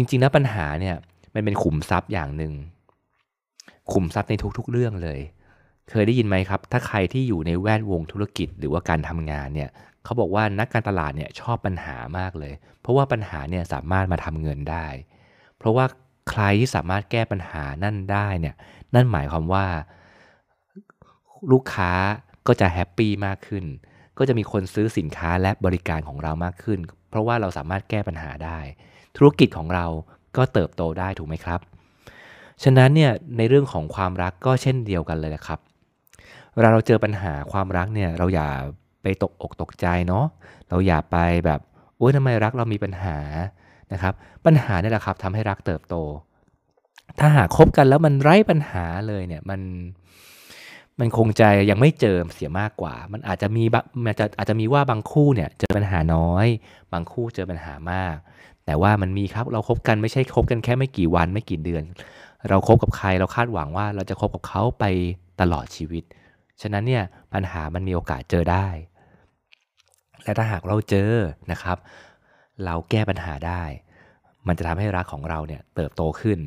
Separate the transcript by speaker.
Speaker 1: จริงๆแล้วปัญหาเนี่ยมันเป็นขุมทรัพย์อย่างหนึ่งขุมทรัพย์ในทุกๆเรื่องเลย เคยได้ยินไหมครับ ถ้าใครที่อยู่ในแวดวงธุรกิจหรือว่าการทำงานเนี่ยเขาบอกว่านักการตลาดเนี่ยชอบปัญหามากเลย เพราะว่าปัญหาเนี่ยสามารถมาทำเงินได้ เพราะว่าใครที่สามารถแก้ปัญหานั่นได้เนี่ยนั่นหมายความว่าลูกค้าก็จะแฮปปี้มากขึ้น ก็จะมีคนซื้อสินค้าและบริการของเรามากขึ้น เพราะว่าเราสามารถแก้ปัญหาได้ ธุรกิจของเราก็เติบโตได้ถูกไหมครับ ฉะนั้นเนี่ยในเรื่องของความรักก็เช่นเดียวกันเลยนะครับเวลาเราเจอปัญหาความรักเนี่ยเราอย่าไปตกอกตกใจเนาะเราอย่าไปแบบโอ้ยทำไมรักเรามีปัญหานะครับ ปัญหาเนี่ยแหละครับทำให้รักเติบโต ถ้าหากคบกันแล้วมันไร้ปัญหาเลยเนี่ยมัน มันคงจะยังไม่เจอเสียมากกว่า มันอาจจะมีมันจะอาจจะมีว่าบางคู่เนี่ยเจอปัญหาน้อย บางคู่เจอปัญหามาก แต่ว่ามันมีครับเราครบกันไม่ใช่คบกันแค่ไม่กี่วันไม่กี่เดือน เราครบกับใครเราคาดหวังว่าเราจะคบกับเขาไปตลอดชีวิต ฉะนั้นเนี่ยปัญหามันมีโอกาสเจอได้ และถ้าหากเราเจอนะครับ เราแก้ปัญหาได้ มันจะทำให้รักของเราเนี่ยเติบโตขึ้น